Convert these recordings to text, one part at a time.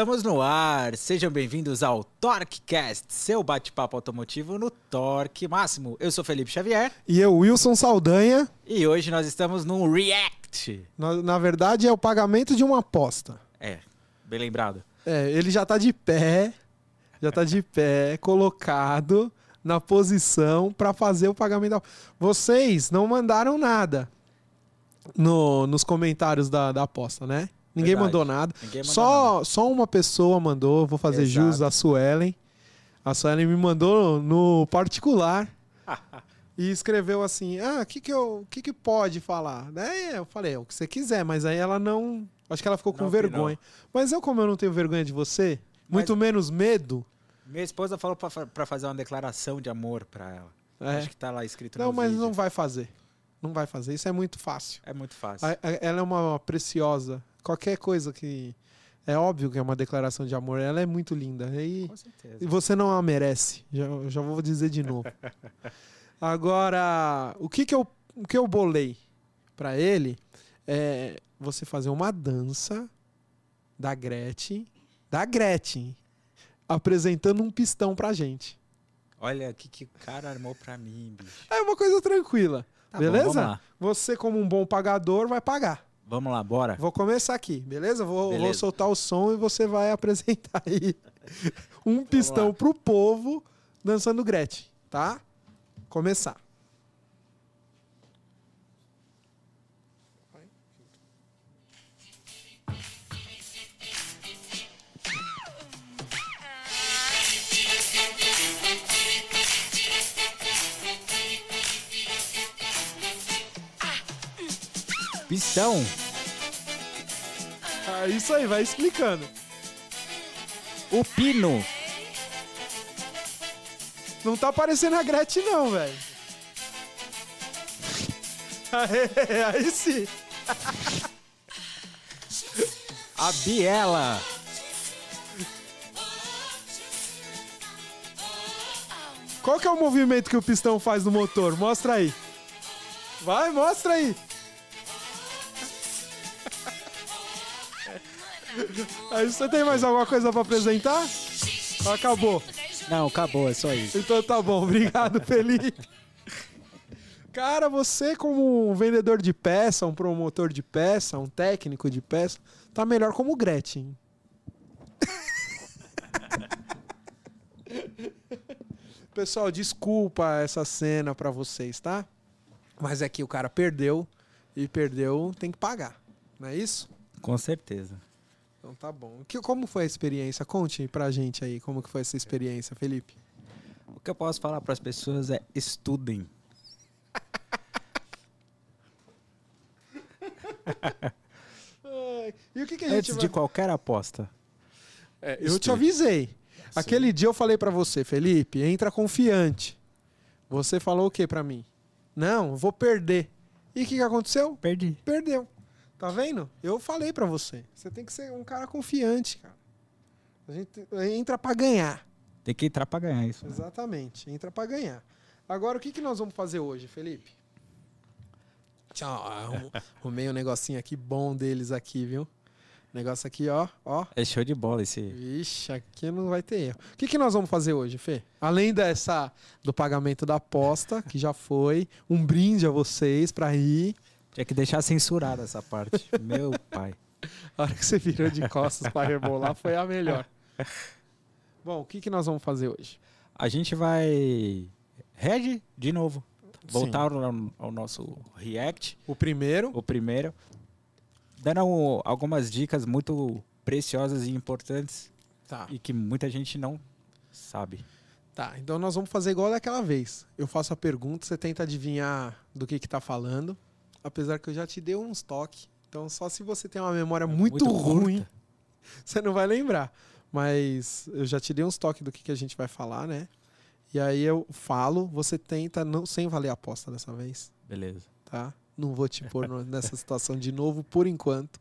Estamos no ar. Sejam bem-vindos ao TorqueCast, seu bate-papo automotivo no Torque Máximo. Eu sou Felipe Xavier E eu, Wilson Saldanha. e hoje nós estamos num React. Na, na verdade, é o pagamento de uma aposta. É, bem lembrado. É, ele já tá de pé, já tá de pé, colocado na posição para fazer o pagamento da. Vocês não mandaram nada no, nos comentários da, da aposta, né? Ninguém Verdade. mandou nada. Ninguém Só, só uma pessoa mandou, vou fazer Exato. jus a Suelen. A Suelen me mandou no particular e escreveu assim: Ah, o que, que, eu- que, que pode falar? Daí eu falei: O que você quiser, mas aí ela não. Acho que ela ficou com Não vergonha. Mas eu, como eu não tenho vergonha de você, muito menos medo. Minha esposa falou pra fazer uma declaração de amor pra ela. É. Acho que tá lá escrito Não, mas vídeo. não vai fazer. Não vai fazer. Isso é muito fácil. É muito fácil. Ela é uma preciosa. Qualquer coisa que. É óbvio que é uma declaração de amor. Ela é muito linda. E, Com certeza. e você não a merece. Já, já vou dizer de novo. Agora, o que que eu, o que eu bolei pra ele é você fazer uma dança da Gretchen, da Gretchen, apresentando um pistão pra gente. Olha o que, que o cara armou pra mim, bicho. É uma coisa tranquila. Tá bom, beleza? lá. Você, como um bom pagador, vai pagar. Vamos lá, bora. Vou começar aqui, beleza? Vou, Beleza. vou soltar o som e você vai apresentar aí um pistão lá. pro povo dançando Gretchen, tá? Começar. Pistão. Ah, isso aí, vai explicando. O pino. Não tá parecendo a Gretchen, não, velho. Aê, aí sim. A biela. Qual que é o movimento que o pistão faz no motor? Mostra aí. Vai, mostra aí. Você tem mais alguma coisa pra apresentar? Acabou. Não, acabou, é só isso. Então tá bom, obrigado, Felipe. Cara, você como um vendedor de peça, um promotor de peça, um técnico de peça, tá melhor como o Gretchen. Pessoal, desculpa essa cena pra vocês, tá? Mas é que o cara perdeu e perdeu tem que pagar, não é isso? Com certeza. Então tá bom. Que, como foi a experiência? Conte pra gente aí como que foi essa experiência, Felipe. O que eu posso falar para as pessoas é estudem. E o que, que a gente Antes vai... de qualquer aposta. É, eu Estude. te avisei. Aquele dia eu falei pra você, Felipe, entra confiante. Você falou o que pra mim? Não, vou perder. E o que, que aconteceu? Perdi. Perdeu. Tá vendo? Eu falei pra você. Você tem que ser um cara confiante, cara. A gente entra pra ganhar. Tem que entrar para ganhar isso. Exatamente. Entra pra ganhar. Agora, o que, que nós vamos fazer hoje, Felipe? Tchau. Arrumei um negocinho aqui bom deles aqui, viu? Negócio aqui, ó, ó. É show de bola esse. Vixe, aqui não vai ter erro. O que, que nós vamos fazer hoje, Fê? Além dessa do pagamento da aposta, que já foi, um brinde a vocês pra ir. Tinha que deixar censurada essa parte. Meu pai. A hora que você virou de costas pra rebolar foi a melhor. Bom, o que, que nós vamos fazer hoje? A gente vai. Red de novo. Voltar ao, ao nosso React, O primeiro. o primeiro. Dando um- algumas dicas muito preciosas e importantes Tá. e que muita gente não sabe. Tá, então nós vamos fazer igual daquela vez. Eu faço a pergunta, você tenta adivinhar do que que tá falando. Apesar que eu já te dei uns toques. Então só se você tem uma memória muito, Muito ruim, curta. você não vai lembrar. Mas eu já te dei uns toques do que, que a gente vai falar, né? E aí eu falo, você tenta, não sem valer a aposta dessa vez, Beleza. tá? Não vou te pôr nessa situação de novo por enquanto.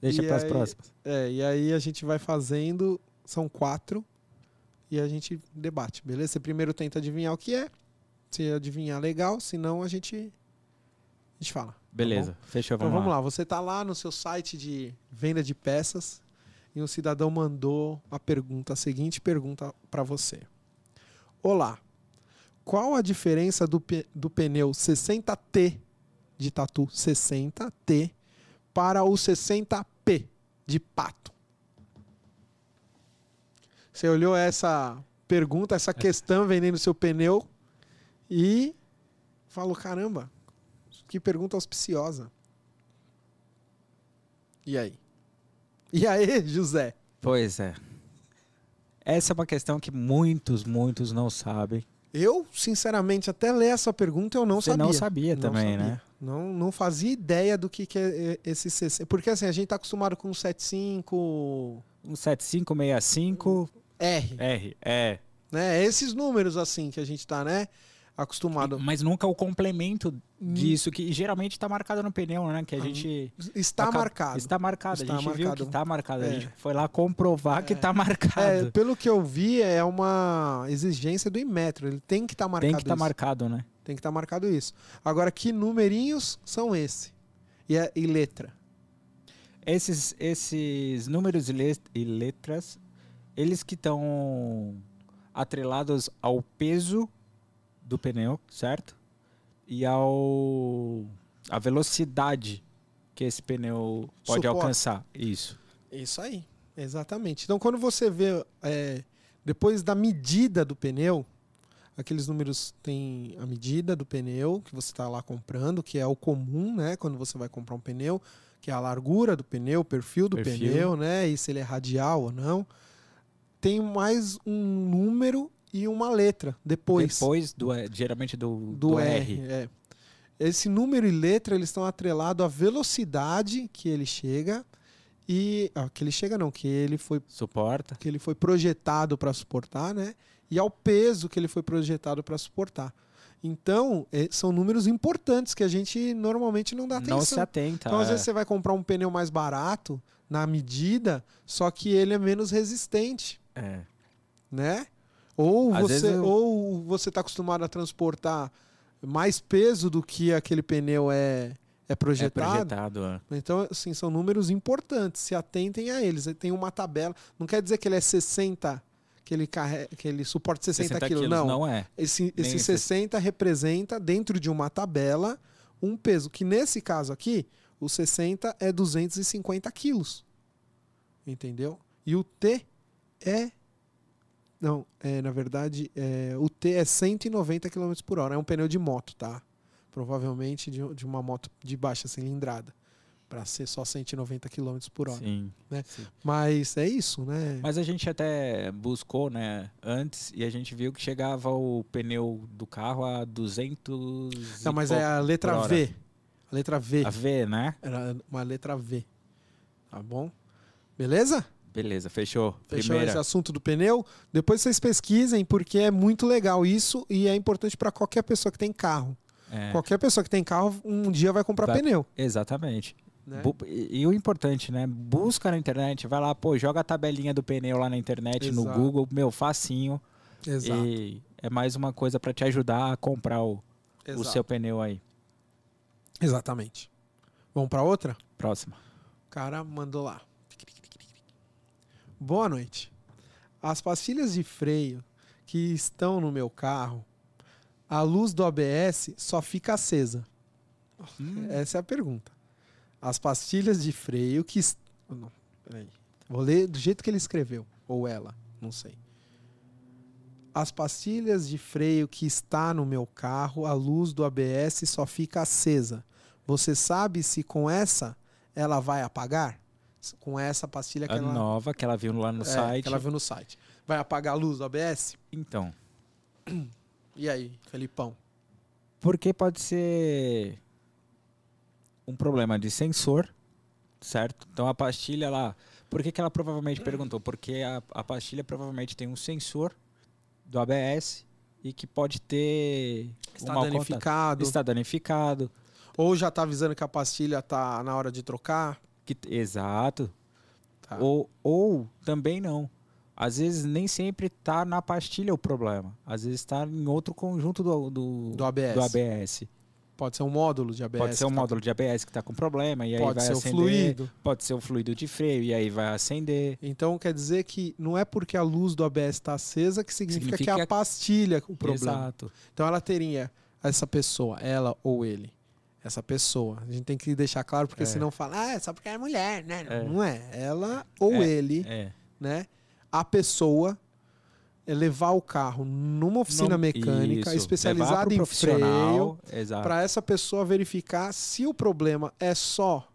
Deixa para as próximas. É, e aí a gente vai fazendo, são quatro, e a gente debate, beleza? Você primeiro tenta adivinhar o que é, se adivinhar legal, senão a gente, gente fala. Beleza. Fechou, Então vamos, vamos lá, você tá lá no seu site de venda de peças, e um cidadão mandou a pergunta, a seguinte pergunta para você. Olá, qual a diferença do, pe- do pneu 60T de tatu 60T para o 60P de pato? Você olhou essa pergunta, essa questão vendendo seu pneu e falou: caramba, que pergunta auspiciosa. E aí? E aí, José? Pois é. Essa é uma questão que muitos, muitos não sabem. Eu, sinceramente, até ler essa pergunta eu não Você sabia. não sabia Não também, sabia. né? Não, não fazia ideia do que, que é esse 60. Porque assim, a gente tá acostumado com 75 Um 7565 R, R, é. né? Esses números assim que a gente tá, né? Acostumado. Mas nunca o complemento disso, que geralmente tá marcado no pneu, né? Que a Ah, gente. Está acaba- marcado. Está marcado. Está a gente viu marcado. que tá marcado. É. A gente foi lá comprovar que É. tá É, marcado. pelo que eu vi, é uma exigência do Inmetro. Ele tem que estar marcado. Tem que estar isso. marcado, né? Tem que estar marcado isso. Agora, que numerinhos são esse? E, é- e letra? Esses, esses números e letras, eles que estão atrelados ao peso do pneu, certo? E ao a velocidade que esse pneu pode Suporta. alcançar. Isso. Isso aí, exatamente. Então, quando você vê é, depois da medida do pneu, aqueles números têm a medida do pneu que você está lá comprando, que é o comum, né? Quando você vai comprar um pneu, que é a largura do pneu, o perfil do Perfil. pneu, né? E se ele é radial ou não. Tem mais um número e uma letra depois, Depois do eh, geralmente do, do, do R. é. Esse número e letra eles estão atrelados à velocidade que ele chega e ah, que ele chega não, que ele foi Suporta. que ele foi projetado para suportar, né? E ao peso que ele foi projetado para suportar. Então, eh, são números importantes que a gente normalmente não dá atenção. Não se atenta. Então, às é. vezes, você vai comprar um pneu mais barato, na medida, só que ele é menos resistente, É. né? Ou Às você eu- ou você está acostumado a transportar mais peso do que aquele pneu é, é É projetado. projetado. é. Então, assim, são números importantes, se atentem a eles. Tem uma tabela, não quer dizer que ele é 60, que ele, carrega, que ele suporta 60, 60 quilos, não. não é. Esse, Nem esse esse- 60 representa, dentro de uma tabela, um peso, que nesse caso aqui, o 60 é 250 quilos. Entendeu? E o T é. Não, é, na verdade, é, o T é 190 km por hora. É um pneu de moto, tá? Provavelmente de, de uma moto de baixa cilindrada. Para ser só 190 km por hora. Sim. né? sim. Mas é isso, né? Mas a gente até buscou, né, antes, e a gente viu que chegava o pneu do carro a 200 Não, e mas é a letra. V. A letra V. A V, né? Era uma letra V. Tá bom? Beleza? Beleza, fechou. Fechou Primeira. esse assunto do pneu? Depois vocês pesquisem, porque é muito legal isso e é importante para qualquer pessoa que tem carro. É, Qualquer pessoa que tem carro, um dia vai comprar Vai- pneu. Exatamente. Né? E, e o importante, né? Busca na internet, vai lá, pô, joga a tabelinha do pneu lá na internet, no Exato. Google, meu, facinho. Exato. E é mais uma coisa para te ajudar a comprar o, o seu pneu aí. Exatamente. Vamos para outra? Próxima. O cara mandou lá. Boa noite. As pastilhas de freio que estão no meu carro, a luz do ABS só fica acesa. Hum. Essa é a pergunta. As pastilhas de freio que. est- Não, peraí. Vou ler do jeito que ele escreveu. Ou ela, não sei. As pastilhas de freio que está no meu carro, a luz do ABS só fica acesa. Você sabe se com essa ela vai apagar? Com essa pastilha que A ela, nova que ela viu lá no é, site. que ela viu no site. Vai apagar a luz do ABS? Então, E aí, Felipão? porque pode ser um problema de sensor, certo? Então a pastilha lá. Por que, que ela provavelmente perguntou? Porque a, a pastilha provavelmente tem um sensor do ABS e que pode ter Está mau contato. danificado? Está danificado. Ou já está avisando que a pastilha está na hora de trocar? Que, exato. Tá. Ou, ou também não. Às vezes nem sempre tá na pastilha o problema. Às vezes está em outro conjunto do, do, Do ABS. do ABS. Pode ser um módulo de ABS. Pode ser um tá- módulo de ABS que está com problema e aí Pode vai ser o acender. fluido. Pode ser o fluido de freio e aí vai acender. Então quer dizer que não é porque a luz do ABS está acesa que significa, que é a Significa- pastilha o problema. Exato. Então ela teria essa pessoa, ela ou ele. Essa pessoa. A gente tem que deixar claro, porque É. senão fala, ah, é só porque é mulher, né? É. Não é. Ela ou É. ele, É. né? A pessoa é levar o carro numa oficina Não- mecânica Isso. especializada em freio para essa pessoa verificar se o problema é só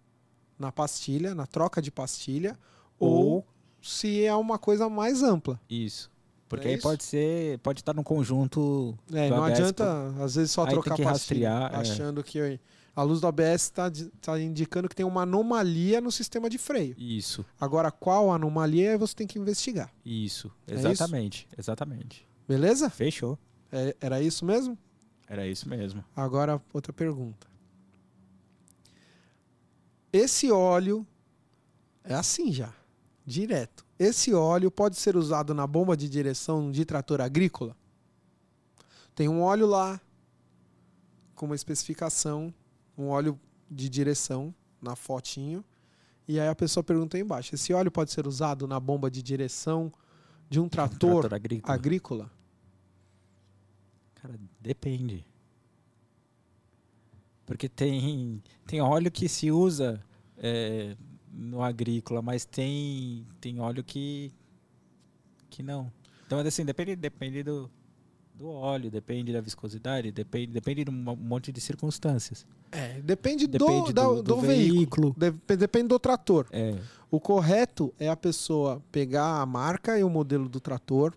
na pastilha, na troca de pastilha, ou, Ou se é uma coisa mais ampla. isso. Porque É aí isso? pode ser, pode estar no conjunto É, não ABS, adianta, às vezes, só Aí tem trocar que pastilha, rastrear, é. achando que a luz do ABS está tá indicando que tem uma anomalia no sistema de freio. Isso, Agora, qual anomalia você tem que investigar. isso. É isso? Exatamente, exatamente. Beleza? Fechou. É- era isso mesmo? Era isso mesmo. Agora, outra pergunta. Esse óleo é assim já, direto. Esse óleo pode ser usado na bomba de direção de trator agrícola? Tem um óleo lá com uma especificação, um óleo de direção na fotinho. E aí a pessoa pergunta aí embaixo: esse óleo pode ser usado na bomba de direção de um trator, Trator agrícola. agrícola? Cara, depende. Porque tem, tem óleo que se usa é, no agrícola, mas tem, tem óleo que, que não. Então, assim, depende, depende do, do óleo, depende da viscosidade, depende, depende de um monte de circunstâncias. É, depende, Depende do, da- do- do, do veículo. veículo. Dep- depende do trator. É, O correto é a pessoa pegar a marca e o modelo do trator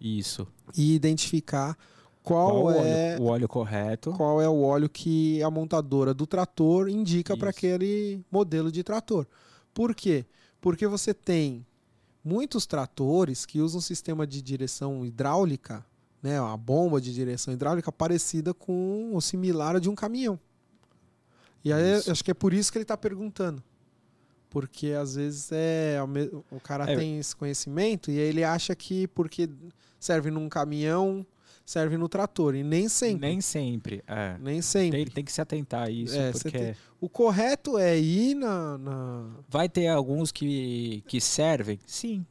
isso. e identificar qual, o, é óleo, o óleo correto. qual é o óleo que a montadora do trator indica para aquele modelo de trator. Por quê? Porque você tem muitos tratores que usam sistema de direção hidráulica, né, uma bomba de direção hidráulica parecida com ou similar a de um caminhão. E aí Isso. acho que é por isso que ele está perguntando. Porque às vezes é o cara É. tem esse conhecimento e aí ele acha que porque serve num caminhão, serve no trator. E nem sempre. Nem sempre. É. Nem sempre. Tem, tem que se atentar a isso, É, porque tem- O correto é ir na. na- vai ter alguns que, que servem, sim,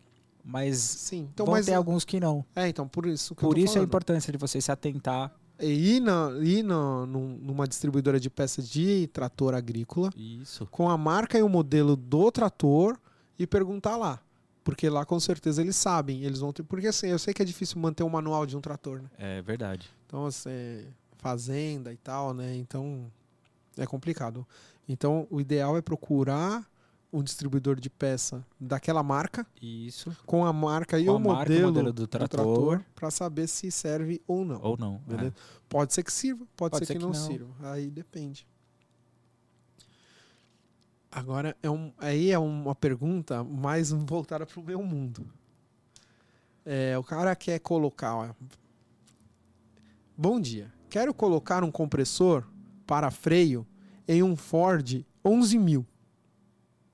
mas Sim. Então, vão mas. ter alguns que não. É, então, por isso que eu Por tô isso a importância de você se atentar. É ir, na, ir na, num- numa distribuidora de peças de trator agrícola Isso. com a marca e o modelo do trator e perguntar lá. Porque lá com certeza eles sabem, eles vão ter. Porque assim, eu sei que é difícil manter um manual de um trator, né? É verdade. Então, assim, fazenda e tal, né? Então é complicado. Então, o ideal é procurar um distribuidor de peça daquela marca Isso. com a marca e Com o marca modelo, o modelo do trator. para saber se serve ou não. Ou não. é. Pode ser que sirva, pode, Pode ser, que, ser não, que não. sirva. Aí depende. Agora, é um, aí é uma pergunta mais voltada para o meu mundo. É, o cara quer colocar. ó, Bom dia. Quero colocar um compressor para freio em um Ford 11000.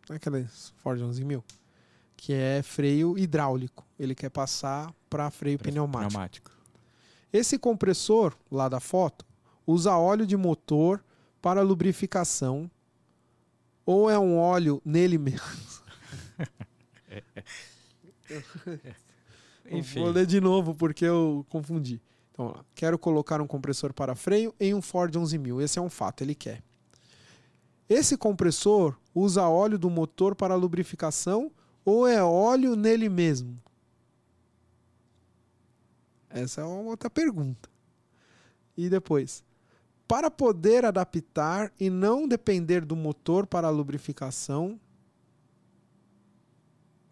Aquele Ford 11000? Que é freio hidráulico. Ele quer passar para freio Pra- pneumático. Pneumático. Esse compressor, lá da foto, usa óleo de motor para lubrificação ou é um óleo nele mesmo? Enfim. Vou ler de novo porque eu confundi. Então, quero colocar um compressor para freio em um Ford 11000. Esse é um fato, ele quer. Esse compressor usa óleo do motor para lubrificação ou é óleo nele mesmo? Essa é uma outra pergunta. E depois, para poder adaptar e não depender do motor para a lubrificação,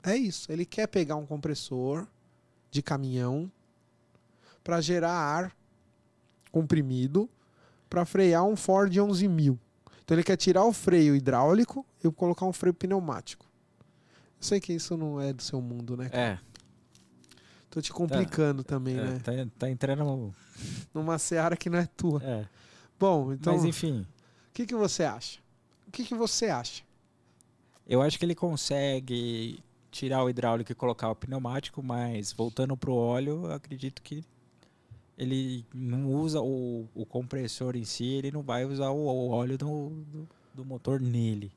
é isso. Ele quer pegar um compressor de caminhão para gerar ar comprimido para frear um Ford 11000. Então ele quer tirar o freio hidráulico e colocar um freio pneumático. Eu sei que isso não é do seu mundo, né? cara? É. Tô te complicando também, é, né? tá, tá entrando. Numa seara que não é tua. É. Bom, então, Mas o enfim, que, que você acha? O que, que você acha? eu acho que ele consegue tirar o hidráulico e colocar o pneumático, mas voltando pro óleo, eu acredito que ele não usa o, o compressor em si, ele não vai usar o, o óleo do, do, do motor nele.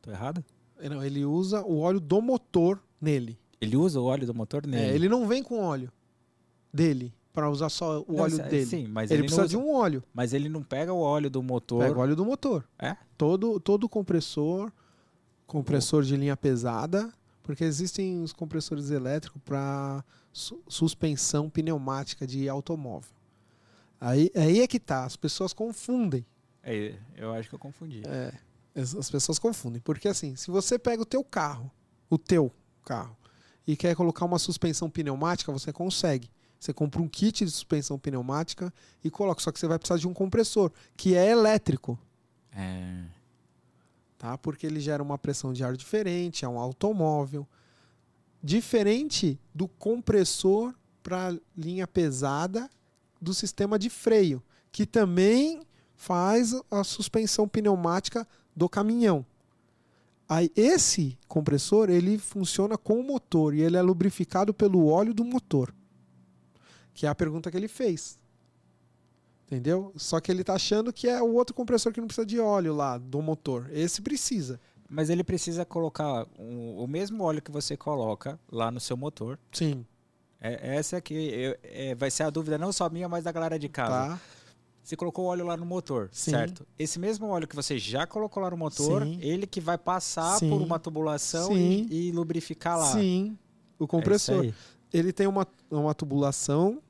Tô errado? Não, ele usa o óleo do motor nele. Ele usa o óleo do motor nele? É, ele não vem com óleo dele para usar só o Não, óleo dele. Sim, mas ele ele, precisa não de usa- um óleo. Mas ele não pega o óleo do motor. Pega o óleo do motor. É? Todo, todo compressor, compressor de linha pesada, porque existem os compressores elétricos para suspensão pneumática de automóvel. Aí, aí é que tá, as pessoas confundem. É, eu acho que eu confundi. É, as as pessoas confundem. Porque assim, se você pega o teu carro, o teu carro, e quer colocar uma suspensão pneumática, você consegue. Você compra um kit de suspensão pneumática e coloca. Só que você vai precisar de um compressor, que é elétrico. É. tá? Porque ele gera uma pressão de ar diferente, é um automóvel. Diferente do compressor para linha pesada do sistema de freio, que também faz a suspensão pneumática do caminhão. Aí esse compressor, ele funciona com o motor e ele é lubrificado pelo óleo do motor. Que é a pergunta que ele fez. Entendeu? Só que ele tá achando que é o outro compressor que não precisa de óleo lá do motor. Esse precisa. Mas ele precisa colocar um- o mesmo óleo que você coloca lá no seu motor. Sim. É, essa que eu- é, vai ser a dúvida não só minha, mas da galera de casa. Tá. Você colocou o óleo lá no motor, Sim. certo? Esse mesmo óleo que você já colocou lá no motor, Sim. ele que vai passar Sim. por uma tubulação e, e lubrificar lá. Sim. O É compressor. aí. ele tem uma, uma tubulação.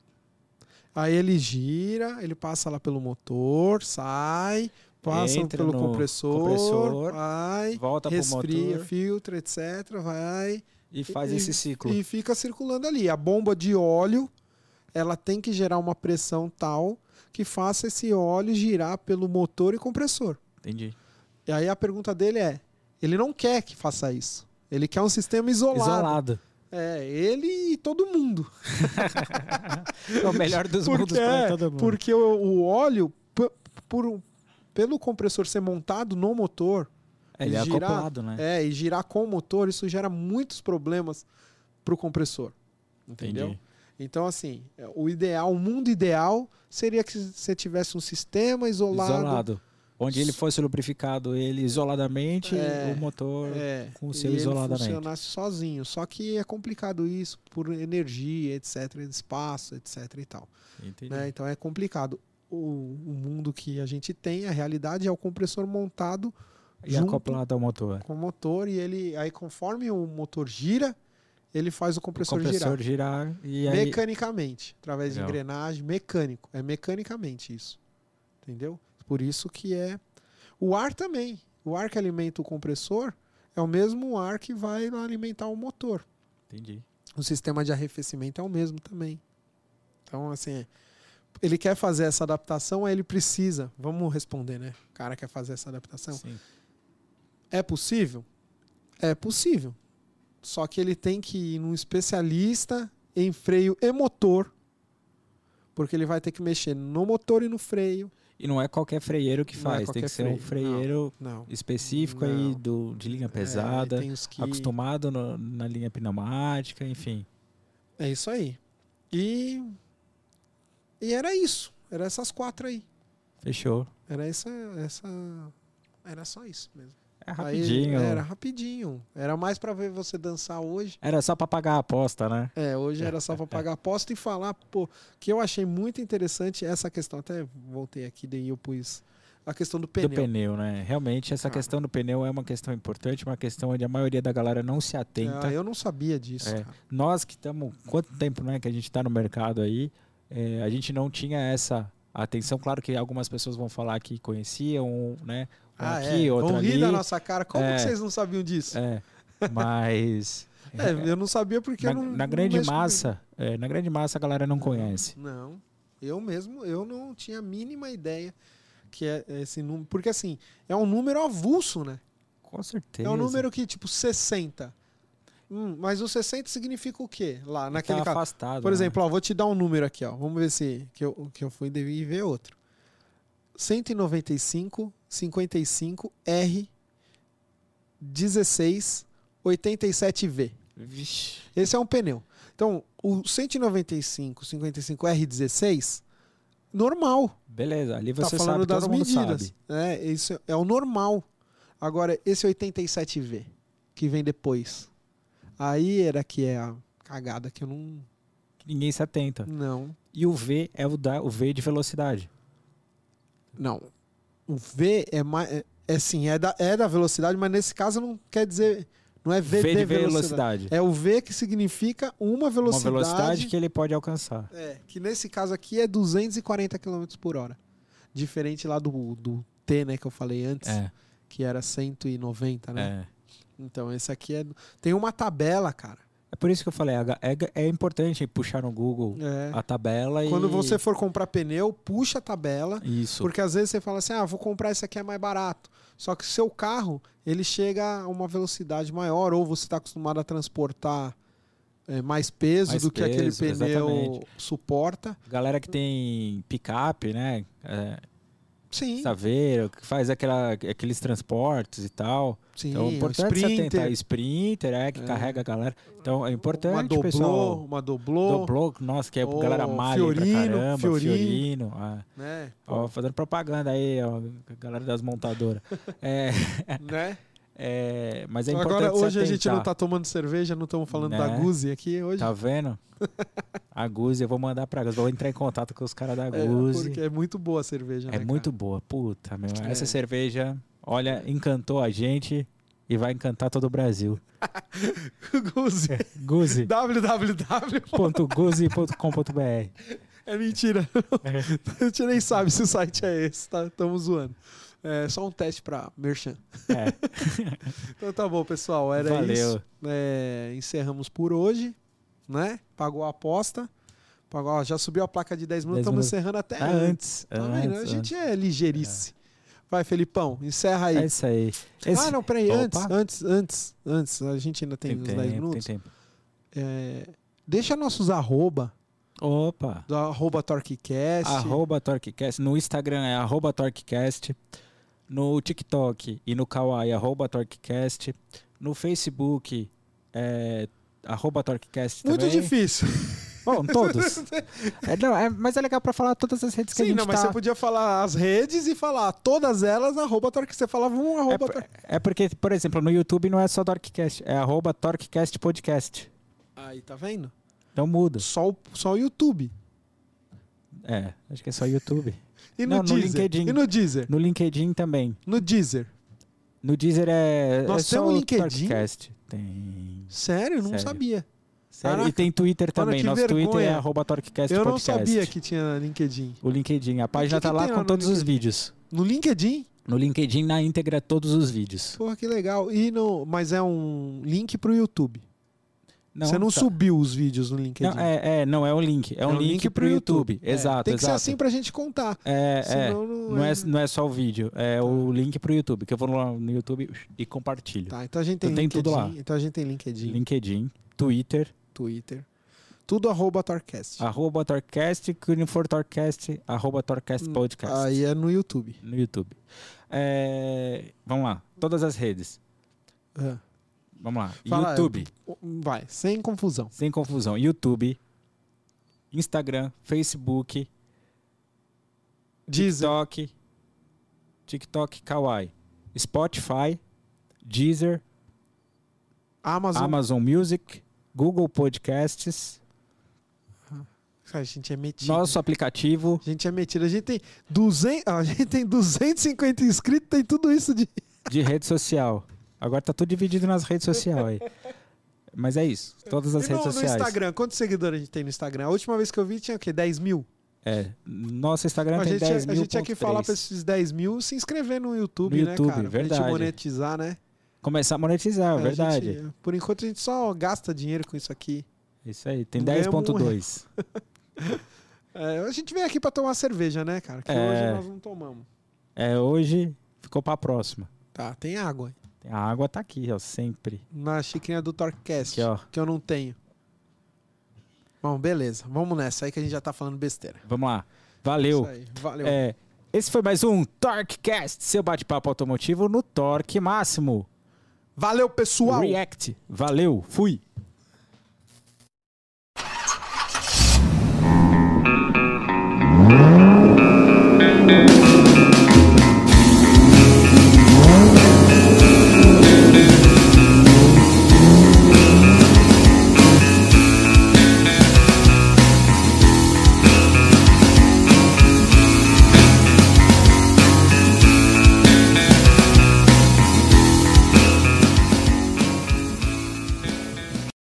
Aí ele gira, ele passa lá pelo motor, sai, passa pelo compressor, compressor, vai, Volta resfria, motor filtra, etc. Vai e faz e- esse ciclo. e fica circulando ali. A bomba de óleo, ela tem que gerar uma pressão tal que faça esse óleo girar pelo motor e compressor. Entendi. E aí a pergunta dele é: ele não quer que faça isso. Ele quer um sistema isolado. Isolado. É, ele e todo mundo. É o melhor dos mundos Porque, para é, todo mundo. porque o, o óleo, por, pelo compressor ser montado no motor, Ele é girar- acoplado, né? é, e girar com o motor, isso gera muitos problemas para o compressor. Entendeu? Entendi. Então, assim, é, o ideal, o mundo ideal seria que você tivesse um sistema isolado. Isolado. Onde ele fosse lubrificado ele isoladamente, É, o motor É, com o seu ele isoladamente. funcionasse sozinho. Só que é complicado isso por energia, etc, espaço, etc e tal. Entendi. né? Então é complicado. O, o mundo que a gente tem, a realidade é o compressor montado E junto acoplado ao motor. com o motor e ele aí conforme o motor gira, ele faz o O compressor, compressor girar girar e aí mecanicamente, através Legal. de engrenagem, mecânico, é mecanicamente isso. Entendeu? Por isso que é o ar também. O ar que alimenta o compressor é o mesmo ar que vai alimentar o motor. Entendi. O sistema de arrefecimento é o mesmo também. Então, assim, ele quer fazer essa adaptação, aí ele precisa. Vamos responder, né? O cara quer fazer essa adaptação. Sim. É possível? É possível. Só que ele tem que ir num especialista em freio e motor. Porque ele vai ter que mexer no motor e no freio. E não é qualquer freieiro que Não é faz, tem qualquer que ser um freieiro Não. específico aí Não. do, de linha É, pesada, tem os que... acostumado no- na linha pneumática, enfim. É isso aí. E. E era isso. Era essas quatro aí. Fechou. Era essa. essa... Era só isso mesmo. É Aí, rapidinho. era rapidinho. Era mais pra ver você dançar hoje. Era só pra pagar a aposta, né? É, hoje era só pra pagar aposta e falar, pô, que eu achei muito interessante essa questão. Até voltei aqui, daí eu pus a questão do pneu. Do pneu, né? Realmente, essa Ah. questão do pneu é uma questão importante, uma questão onde a maioria da galera não se atenta. Ah, eu não sabia disso. É. Nós que estamos. Quanto tempo né, que a gente está no mercado aí, é, a gente não tinha essa atenção. Claro que algumas pessoas vão falar que conheciam, né? Um Ah, aqui, é. outro Vão rir ali. da nossa cara. Como É. que vocês não sabiam disso? É, mas. É, eu não sabia porque na, eu não. na não grande com massa, é, na grande massa a galera não conhece. Não. Eu mesmo, eu não tinha a mínima ideia que é esse número. Porque assim, é um número avulso, né? Com certeza. É um número que, tipo, 60. Hum, mas o 60 significa o quê? Lá, naquele tá caso. afastado. Por né? exemplo, ó, vou te dar um número aqui, ó. Vamos ver se que eu, que eu fui devi ver outro. 195 55 R 16 87V. Vixe. Esse é um pneu. Então, o 195, 55 R16, normal. Beleza, ali Tá você falando sabe, das medidas. sabe. É, isso é o normal. Agora, esse 87V, que vem depois. Aí era que é a cagada que eu não. Ninguém se atenta. Não. E o V é o, da, o V de velocidade. Não. O V é mais. É, é sim, é da, é da velocidade, mas nesse caso não quer dizer. Não é V, V, de, de velocidade. velocidade. É o V que significa uma Uma velocidade. velocidade que ele pode alcançar. É, que nesse caso aqui é 240 km por hora. Diferente lá do, do T, né, que eu falei antes, É, que era 190, né? é. Então esse aqui é. Tem uma tabela, cara. É por isso que eu falei, é, é, importante puxar no Google É. a tabela e... Quando você for comprar pneu, puxa a tabela. Isso. Porque às vezes você fala assim: ah, vou comprar esse aqui é mais barato. Só que seu carro, ele chega a uma velocidade maior, ou você está acostumado a transportar é, mais peso Mais do que aquele peso, pneu exatamente. suporta. Galera que tem picape, né? É, Sim, saveiro, que faz aquela, aqueles transportes e tal. sim. Então é importante se atentar. Sprinter, Sprinter, é, que É. carrega a galera. Então é importante, uma doblô, pessoal. uma doblô, Doblô, nossa, que é Ô, galera malha aí pra Fiorino, caramba. Fiorino. Fiorino. ah. né? Ó, fazendo propaganda aí, ó, galera das montadoras. é, né? É, mas é Então, importante agora hoje a gente não atentar. tá tomando cerveja, não estamos falando da Né? Guzi aqui hoje. Tá vendo? A Guzi, eu vou mandar pra Guzi. Vou entrar em contato com os caras da É, Guzi. porque é muito boa a cerveja, É né, muito boa. Puta, meu. Essa É. cerveja, olha, encantou a gente e vai encantar todo o Brasil. Guzi. Guzi. www. www.guzi.com.br É mentira. A gente nem sabe se o site é esse, tá? Estamos zoando. É só um teste pra Merchan. É, Então tá bom, pessoal. Era Valeu. isso. É, encerramos por hoje, né? Pagou a aposta. Pagou, ó, já subiu a placa de 10 minutos, 10 estamos minutos. encerrando até antes. antes. Tá vendo? antes, A gente é ligeirice. Vai, Felipão, encerra aí. É isso aí. Esse- Ah, não, peraí, antes, antes, antes, antes. A gente ainda tem, tem, uns tempo, 10 tem minutos. tempo. É, deixa nossos arroba, Opa. do arroba TorqueCast. Arroba TorqueCast. No Instagram é arroba TorqueCast. No TikTok e no Kawaii, arroba TorqueCast. No Facebook é arroba TorqueCast Muito também. difícil. Bom, todos. É, não, é- mas é legal pra falar todas as redes que a Sim, gente não, mas tá... você podia falar as redes e falar todas elas arroba Torque. Você falava um É, arroba por- Torque. é porque, por exemplo, no YouTube não é só TorqueCast, é arroba TorqueCast Podcast. Aí, tá vendo? Então muda. Só o, só o YouTube. É, acho que é só YouTube. E no Não, no Deezer. LinkedIn. E no Deezer. No LinkedIn também. No Deezer. No Deezer é, Nós é temos o LinkedIn? TorqueCast. Tem. Sério? Não Sério. sabia. Sério? Caraca. E tem Twitter também. Nosso vergonha. Twitter é arroba TorqueCast Eu não Podcast. sabia que tinha LinkedIn. O LinkedIn. A página tá lá com no todos os LinkedIn? vídeos. No LinkedIn? No LinkedIn, na íntegra, todos os vídeos. Porra, que legal. E no, mas é um link pro YouTube. Você não tá. subiu os vídeos no LinkedIn. Não, é, é, não é um link. É, um, link, pro YouTube. É, Exato, Tem que ser exato. assim pra gente contar. É, é. Não, Não é... é, não é só o vídeo, é o link pro YouTube, que eu vou lá no YouTube e compartilho. Tá, então a gente tem Então tem tudo lá. Então a gente tem LinkedIn, LinkedIn, Twitter, Twitter. Tudo arroba Torcast. arroba Torcast, for Torcast, arroba Torcast Hum, Podcast Aí é no YouTube. no YouTube. É, vamos lá, todas as redes. Ah. Vamos lá, Fala, YouTube, Vai, sem confusão. sem confusão, YouTube, Instagram, Facebook, Deezer. TikTok, TikTok, Kawaii, Spotify, Deezer, Amazon. Amazon Music, Google Podcasts, A gente é metido. nosso aplicativo. A gente é metido. A gente tem 200, ah, a gente tem 250 inscritos, tem tudo isso de de rede social. Agora tá tudo dividido nas redes sociais aí. Mas é isso, todas as E no, redes no sociais. Instagram, quantos seguidores a gente tem no Instagram? A última vez que eu vi tinha o quê? 10 mil? É, nosso Instagram a, tem gente, 10 a mil. gente tinha que ponto falar pra esses 10 mil se inscrever no YouTube, No né, YouTube, cara? Pra verdade. gente monetizar, né? Começar a monetizar, A É verdade. gente- por enquanto a gente só gasta dinheiro com isso aqui. Isso aí, tem Não ganhamos 10.2. É, a gente veio aqui pra tomar cerveja, né, cara? Que É. hoje nós não tomamos. É, hoje ficou pra próxima. Tá, tem água. A água tá aqui, ó, sempre. Na xicrinha do Torcast, Aqui, ó. que eu não tenho. Bom, beleza. Vamos nessa aí que a gente já tá falando besteira. Vamos lá. Valeu. Isso aí. Valeu. É, esse foi mais um TorqueCast, seu bate-papo automotivo no Torque Máximo. Valeu, pessoal! React. Valeu, fui.